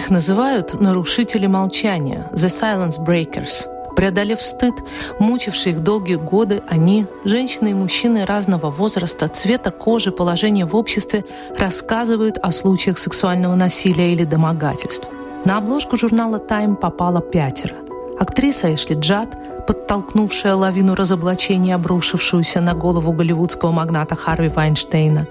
Их называют нарушители молчания, the silence breakers. Преодолев стыд, мучивший их долгие годы, они, женщины и мужчины разного возраста, цвета кожи, положения в обществе, рассказывают о случаях сексуального насилия или домогательств. На обложку журнала Time попало пятеро. Актриса Эшли Джад, подтолкнувшая лавину разоблачений, обрушившуюся на голову голливудского магната Харви Вайнштейна,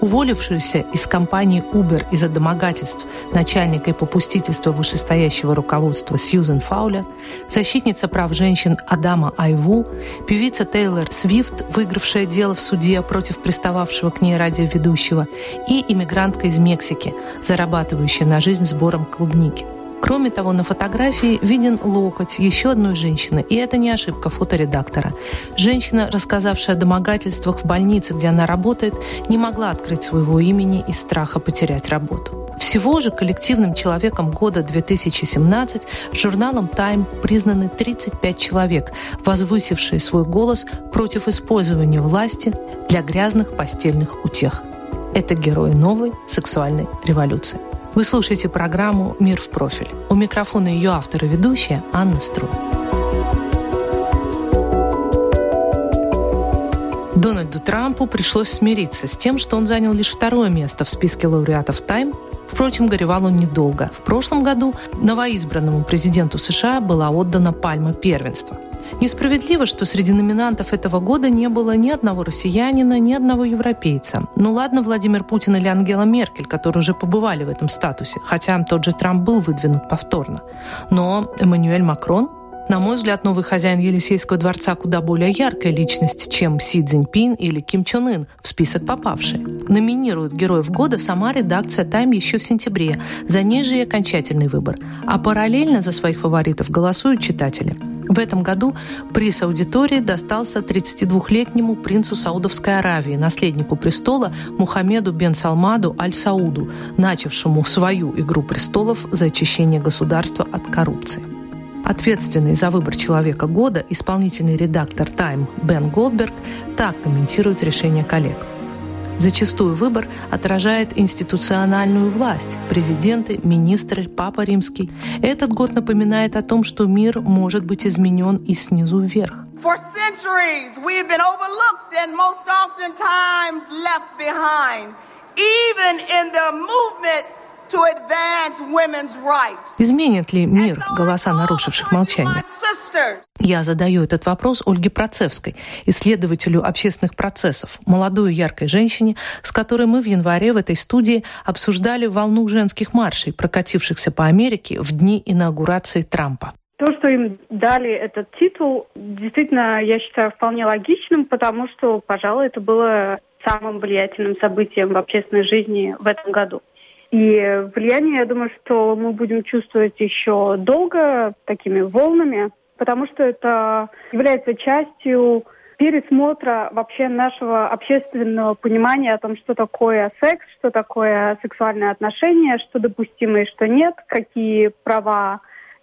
уволившаяся из компании Uber из-за домогательств начальника и попустительства вышестоящего руководства Сьюзен Фаулер, защитница прав женщин Адама Айву, певица Тейлор Свифт, выигравшая дело в суде против пристававшего к ней радиоведущего, и иммигрантка из Мексики, зарабатывающая на жизнь сбором клубники. Кроме того, на фотографии виден локоть еще одной женщины, и это не ошибка фоторедактора. Женщина, рассказавшая о домогательствах в больнице, где она работает, не могла открыть своего имени из страха потерять работу. Всего же коллективным человеком года 2017 журналом Time признаны 35 человек, возвысившие свой голос против использования власти для грязных постельных утех. Это герои новой сексуальной революции. Вы слушаете программу «Мир в профиль». У микрофона ее автор и ведущая Анна Стру. Дональду Трампу пришлось смириться с тем, что он занял лишь второе место в списке лауреатов «Тайм». Впрочем, горевал он недолго. В прошлом году новоизбранному президенту США была отдана пальма первенства – Несправедливо, что среди номинантов этого года не было ни одного россиянина, ни одного европейца. Ну ладно, Владимир Путин или Ангела Меркель, которые уже побывали в этом статусе, хотя тот же Трамп был выдвинут повторно. Но Эммануэль Макрон на мой взгляд, новый хозяин Елисейского дворца куда более яркая личность, чем Си Цзиньпин или Ким Чен Ын, в список попавшие. Номинируют героев года сама редакция «Тайм» еще в сентябре. За ней же и окончательный выбор. А параллельно за своих фаворитов голосуют читатели. В этом году приз аудитории достался 32-летнему принцу Саудовской Аравии, наследнику престола Мухаммеду бен Салмаду Аль-Сауду, начавшему свою «Игру престолов» за очищение государства от коррупции. Ответственный за выбор человека года исполнительный редактор Time Бен Голдберг так комментирует решение коллег. Зачастую выбор отражает институциональную власть – президенты, министры, папа римский. Этот год напоминает о том, что мир может быть изменен и снизу вверх. For centuries we have been overlooked and most oftentimes left behind. Even in the Изменит ли мир голоса нарушивших молчание? Я задаю этот вопрос Ольге Процевской, исследователю общественных процессов, молодой яркой женщине, с которой мы в январе в этой студии обсуждали волну женских маршей, прокатившихся по Америке в дни инаугурации Трампа. То, что им дали этот титул, действительно, я считаю, вполне логичным, потому что, пожалуй, это было самым влиятельным событием в общественной жизни в этом году. И влияние, я думаю, что мы будем чувствовать еще долго такими волнами, потому что это является частью пересмотра вообще нашего общественного понимания о том, что такое секс, что такое сексуальное отношение, что допустимо и что нет, какие права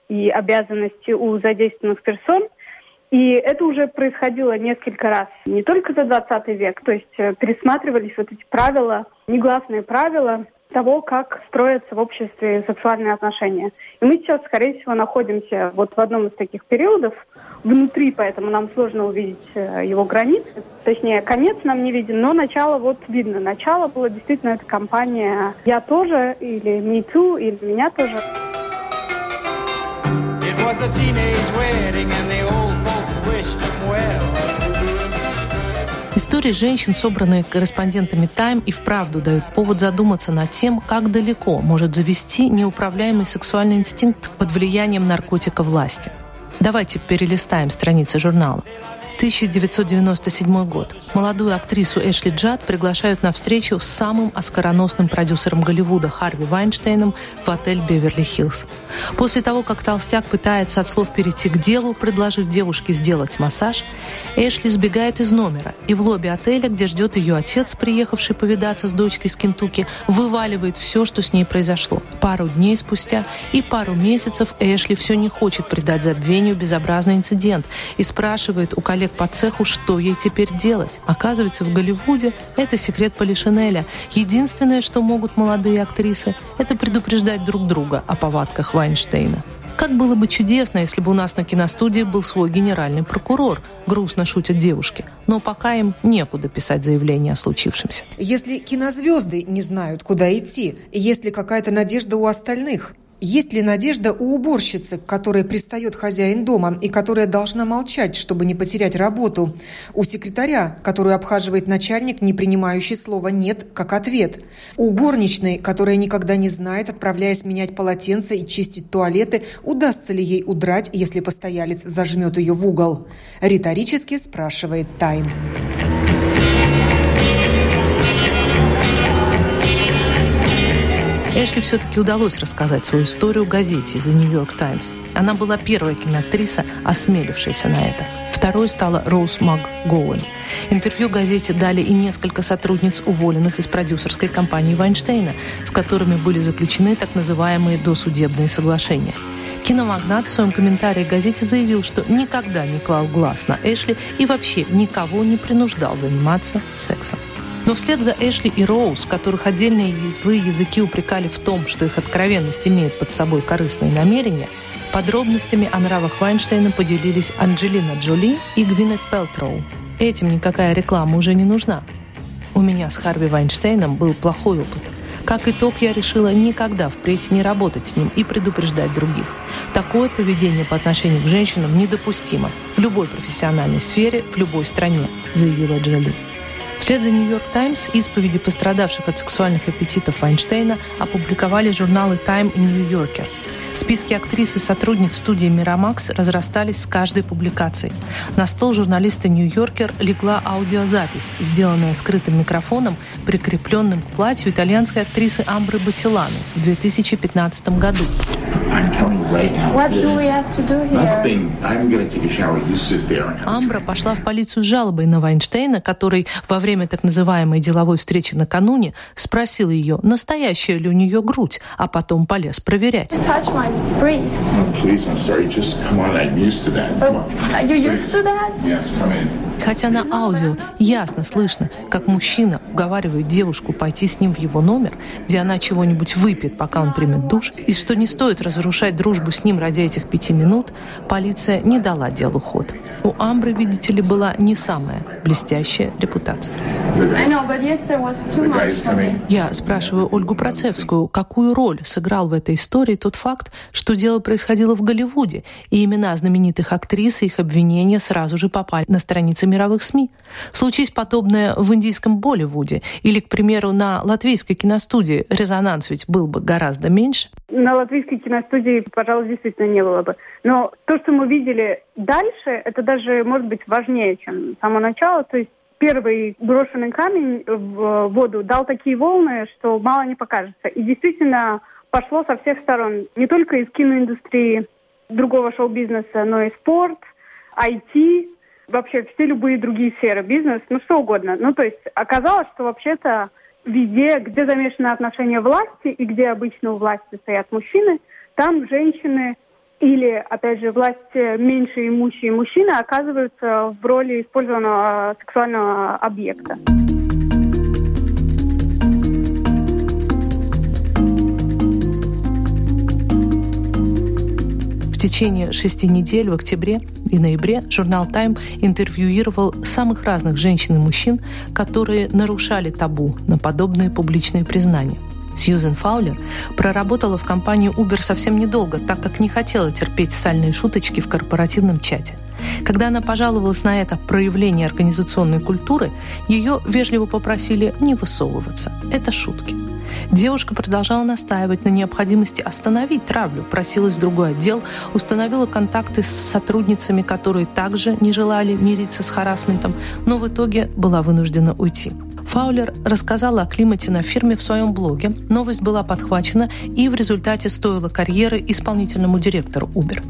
и обязанности у задействованных персон. И это уже происходило несколько раз, не только за 20 век, то есть э, пересматривались вот эти правила, негласные правила, того, как строятся в обществе сексуальные отношения. И мы сейчас, скорее всего, находимся вот в одном из таких периодов внутри, поэтому нам сложно увидеть э, его границы. Точнее, конец нам не виден, но начало вот видно. Начало было действительно эта кампания «Я тоже» или «Me too» или «Меня тоже». It was a teenage wedding and the old folks wished them well. Истории женщин, собранные корреспондентами Time, и вправду дают повод задуматься над тем, как далеко может завести неуправляемый сексуальный инстинкт под влиянием наркотика власти. Давайте перелистаем страницы журнала. 1997 год. Молодую актрису Эшли Джад приглашают на встречу с самым оскароносным продюсером Голливуда Харви Вайнштейном в отель Беверли-Хиллз. После того, как толстяк пытается от слов перейти к делу, предложив девушке сделать массаж, Эшли сбегает из номера и в лобби отеля, где ждет ее отец, приехавший повидаться с дочкой из Кентукки, вываливает все, что с ней произошло. Пару дней спустя и пару месяцев Эшли все не хочет придать забвению безобразный инцидент и спрашивает у коллег по цеху, что ей теперь делать. Оказывается, в Голливуде это секрет Полишинеля. Единственное, что могут молодые актрисы, это предупреждать друг друга о повадках Вайнштейна. Как было бы чудесно, если бы у нас на киностудии был свой генеральный прокурор, грустно шутят девушки. Но пока им некуда писать заявление о случившемся. Если кинозвезды не знают, куда идти, есть ли какая-то надежда у остальных? Есть ли надежда у уборщицы, к которой пристает хозяин дома и которая должна молчать, чтобы не потерять работу? У секретаря, которую обхаживает начальник, не принимающий слова «нет» как ответ? У горничной, которая никогда не знает, отправляясь менять полотенца и чистить туалеты, удастся ли ей удрать, если постоялец зажмет ее в угол? Риторически спрашивает Тайм. Эшли все-таки удалось рассказать свою историю газете The New York Times. Она была первая киноактриса, осмелившаяся на это. Второй стала Роуз МакГоуэн. Интервью газете дали и несколько сотрудниц, уволенных из продюсерской компании Вайнштейна, с которыми были заключены так называемые досудебные соглашения. Киномагнат в своем комментарии газете заявил, что никогда не клал глаз на Эшли и вообще никого не принуждал заниматься сексом. Но вслед за Эшли и Роуз, которых отдельные злые языки упрекали в том, что их откровенность имеет под собой корыстные намерения, подробностями о нравах Вайнштейна поделились Анджелина Джоли и Гвинет Пелтроу. Этим никакая реклама уже не нужна. У меня с Харви Вайнштейном был плохой опыт. Как итог, я решила никогда впредь не работать с ним и предупреждать других. Такое поведение по отношению к женщинам недопустимо в любой профессиональной сфере, в любой стране, заявила Джоли. Вслед за «Нью-Йорк Таймс» исповеди пострадавших от сексуальных аппетитов Вайнштейна опубликовали журналы «Тайм» и «Нью-Йоркер». Списки актрис и сотрудниц студии «Мирамакс» разрастались с каждой публикацией. На стол журналиста «Нью-Йоркер» легла аудиозапись, сделанная скрытым микрофоном, прикрепленным к платью итальянской актрисы Амбры Батиланы в 2015 году. Амбра пошла в полицию с жалобой на Вайнштейна, который во время так называемой деловой встречи накануне спросил ее, настоящая ли у нее грудь, а потом полез проверять. Хотя на аудио ясно слышно, как мужчина уговаривает девушку пойти с ним в его номер, где она чего-нибудь выпьет, пока он примет душ, и что не стоит разрушать дружбу с ним ради этих пяти минут, полиция не дала делу ход. У Амбры, видите ли, была не самая блестящая репутация. Я спрашиваю Ольгу Процевскую, какую роль сыграл в этой истории тот факт, что дело происходило в Голливуде, и имена знаменитых актрис и их обвинения сразу же попали на страницы мировых СМИ. Случись подобное в индийском Болливуде или, к примеру, на латвийской киностудии, резонанс ведь был бы гораздо меньше. На латвийской киностудии, пожалуй, действительно не было бы. Но то, что мы видели дальше, это даже, может быть, важнее, чем само начало. То есть первый брошенный камень в воду дал такие волны, что мало не покажется. И действительно пошло со всех сторон. Не только из киноиндустрии, другого шоу-бизнеса, но и спорт, IT, вообще все любые другие сферы, бизнес, ну что угодно. Ну то есть оказалось, что вообще-то везде, где замешаны отношения власти и где обычно у власти стоят мужчины, там женщины или, опять же, власть меньше имущие мужчины оказываются в роли использованного сексуального объекта. Течение шести недель в октябре и ноябре журнал «Тайм» интервьюировал самых разных женщин и мужчин, которые нарушали табу на подобные публичные признания. Сьюзен Фаулер проработала в компании Uber совсем недолго, так как не хотела терпеть сальные шуточки в корпоративном чате. Когда она пожаловалась на это проявление организационной культуры, ее вежливо попросили не высовываться. Это шутки. Девушка продолжала настаивать на необходимости остановить травлю, просилась в другой отдел, установила контакты с сотрудницами, которые также не желали мириться с харасментом, но в итоге была вынуждена уйти. Фаулер рассказала о климате на фирме в своем блоге. Новость была подхвачена и в результате стоила карьеры исполнительному директору Uber.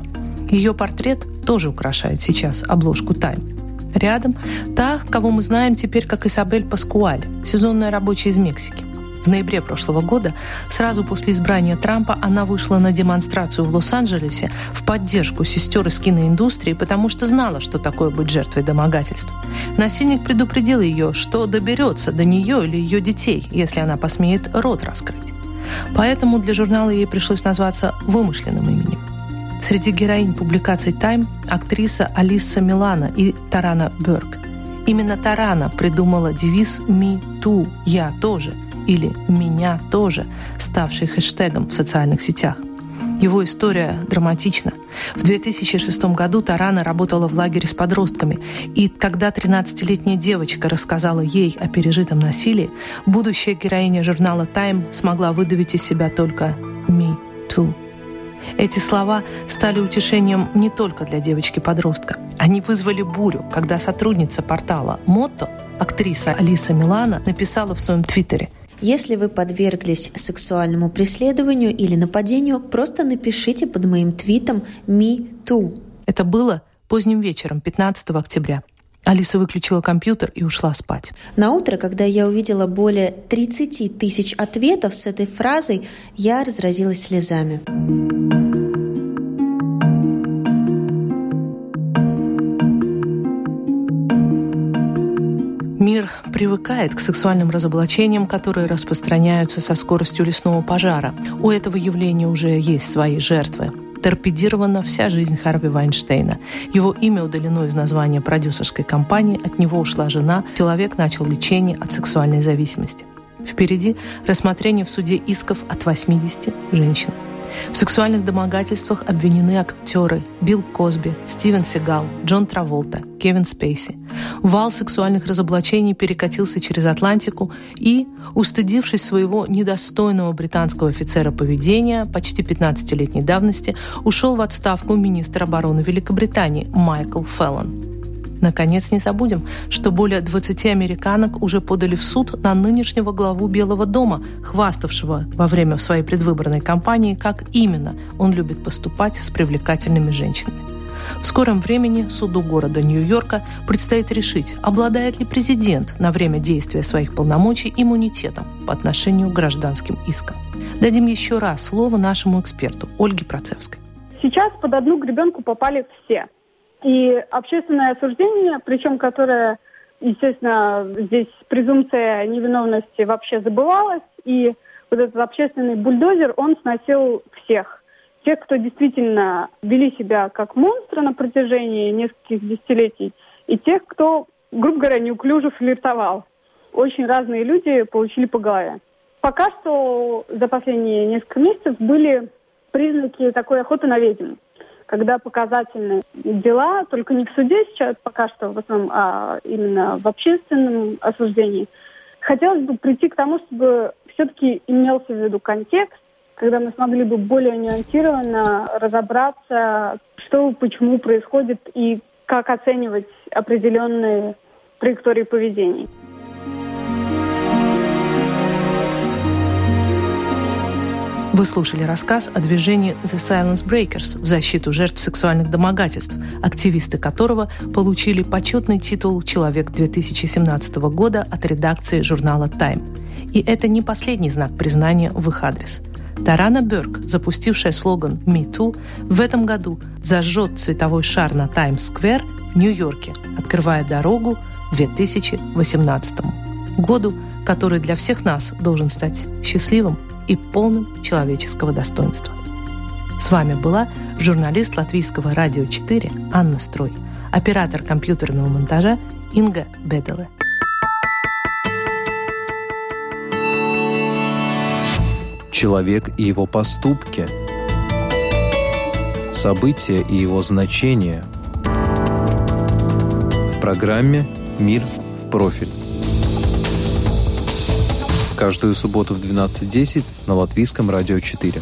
Ее портрет тоже украшает сейчас обложку Time. Рядом та, кого мы знаем теперь как Исабель Паскуаль, сезонная рабочая из Мексики. В ноябре прошлого года, сразу после избрания Трампа, она вышла на демонстрацию в Лос-Анджелесе в поддержку сестер из киноиндустрии, потому что знала, что такое быть жертвой домогательств. Насильник предупредил ее, что доберется до нее или ее детей, если она посмеет рот раскрыть. Поэтому для журнала ей пришлось назваться вымышленным именем. Среди героинь публикаций «Тайм» актриса Алиса Милана и Тарана Берг. Именно Тарана придумала девиз «Me too» – «Я тоже» или «Меня тоже», ставший хэштегом в социальных сетях. Его история драматична. В 2006 году Тарана работала в лагере с подростками, и когда 13-летняя девочка рассказала ей о пережитом насилии, будущая героиня журнала «Тайм» смогла выдавить из себя только «Me too». Эти слова стали утешением не только для девочки-подростка. Они вызвали бурю, когда сотрудница портала «Мотто», актриса Алиса Милана, написала в своем твиттере если вы подверглись сексуальному преследованию или нападению, просто напишите под моим твитом «Me too». Это было поздним вечером, 15 октября. Алиса выключила компьютер и ушла спать. На утро, когда я увидела более 30 тысяч ответов с этой фразой, я разразилась слезами. Мир привыкает к сексуальным разоблачениям, которые распространяются со скоростью лесного пожара. У этого явления уже есть свои жертвы. Торпедирована вся жизнь Харви Вайнштейна. Его имя удалено из названия продюсерской компании, от него ушла жена, человек начал лечение от сексуальной зависимости. Впереди рассмотрение в суде исков от 80 женщин. В сексуальных домогательствах обвинены актеры Билл Косби, Стивен Сигал, Джон Траволта, Кевин Спейси. Вал сексуальных разоблачений перекатился через Атлантику и, устыдившись своего недостойного британского офицера поведения почти 15-летней давности, ушел в отставку министр обороны Великобритании Майкл Феллон. Наконец, не забудем, что более 20 американок уже подали в суд на нынешнего главу Белого дома, хваставшего во время своей предвыборной кампании, как именно он любит поступать с привлекательными женщинами. В скором времени суду города Нью-Йорка предстоит решить, обладает ли президент на время действия своих полномочий иммунитетом по отношению к гражданским искам. Дадим еще раз слово нашему эксперту Ольге Процевской. Сейчас под одну гребенку попали все – и общественное осуждение, причем которое, естественно, здесь презумпция невиновности вообще забывалась, и вот этот общественный бульдозер, он сносил всех. Тех, кто действительно вели себя как монстры на протяжении нескольких десятилетий, и тех, кто, грубо говоря, неуклюже флиртовал. Очень разные люди получили по голове. Пока что за последние несколько месяцев были признаки такой охоты на ведьм когда показательные дела, только не в суде сейчас пока что в основном, а именно в общественном осуждении. Хотелось бы прийти к тому, чтобы все-таки имелся в виду контекст, когда мы смогли бы более нюансированно разобраться, что почему происходит и как оценивать определенные траектории поведения. Вы слушали рассказ о движении The Silence Breakers в защиту жертв сексуальных домогательств, активисты которого получили почетный титул «Человек 2017 года» от редакции журнала Time. И это не последний знак признания в их адрес. Тарана Бёрк, запустившая слоган «Me Too», в этом году зажжет цветовой шар на Таймс-сквер в Нью-Йорке, открывая дорогу 2018 году, который для всех нас должен стать счастливым и полным человеческого достоинства. С вами была журналист Латвийского радио 4 Анна Строй, оператор компьютерного монтажа Инга Беделе. Человек и его поступки. События и его значения. В программе «Мир в профиль». Каждую субботу в 12.10 на Латвийском радио 4.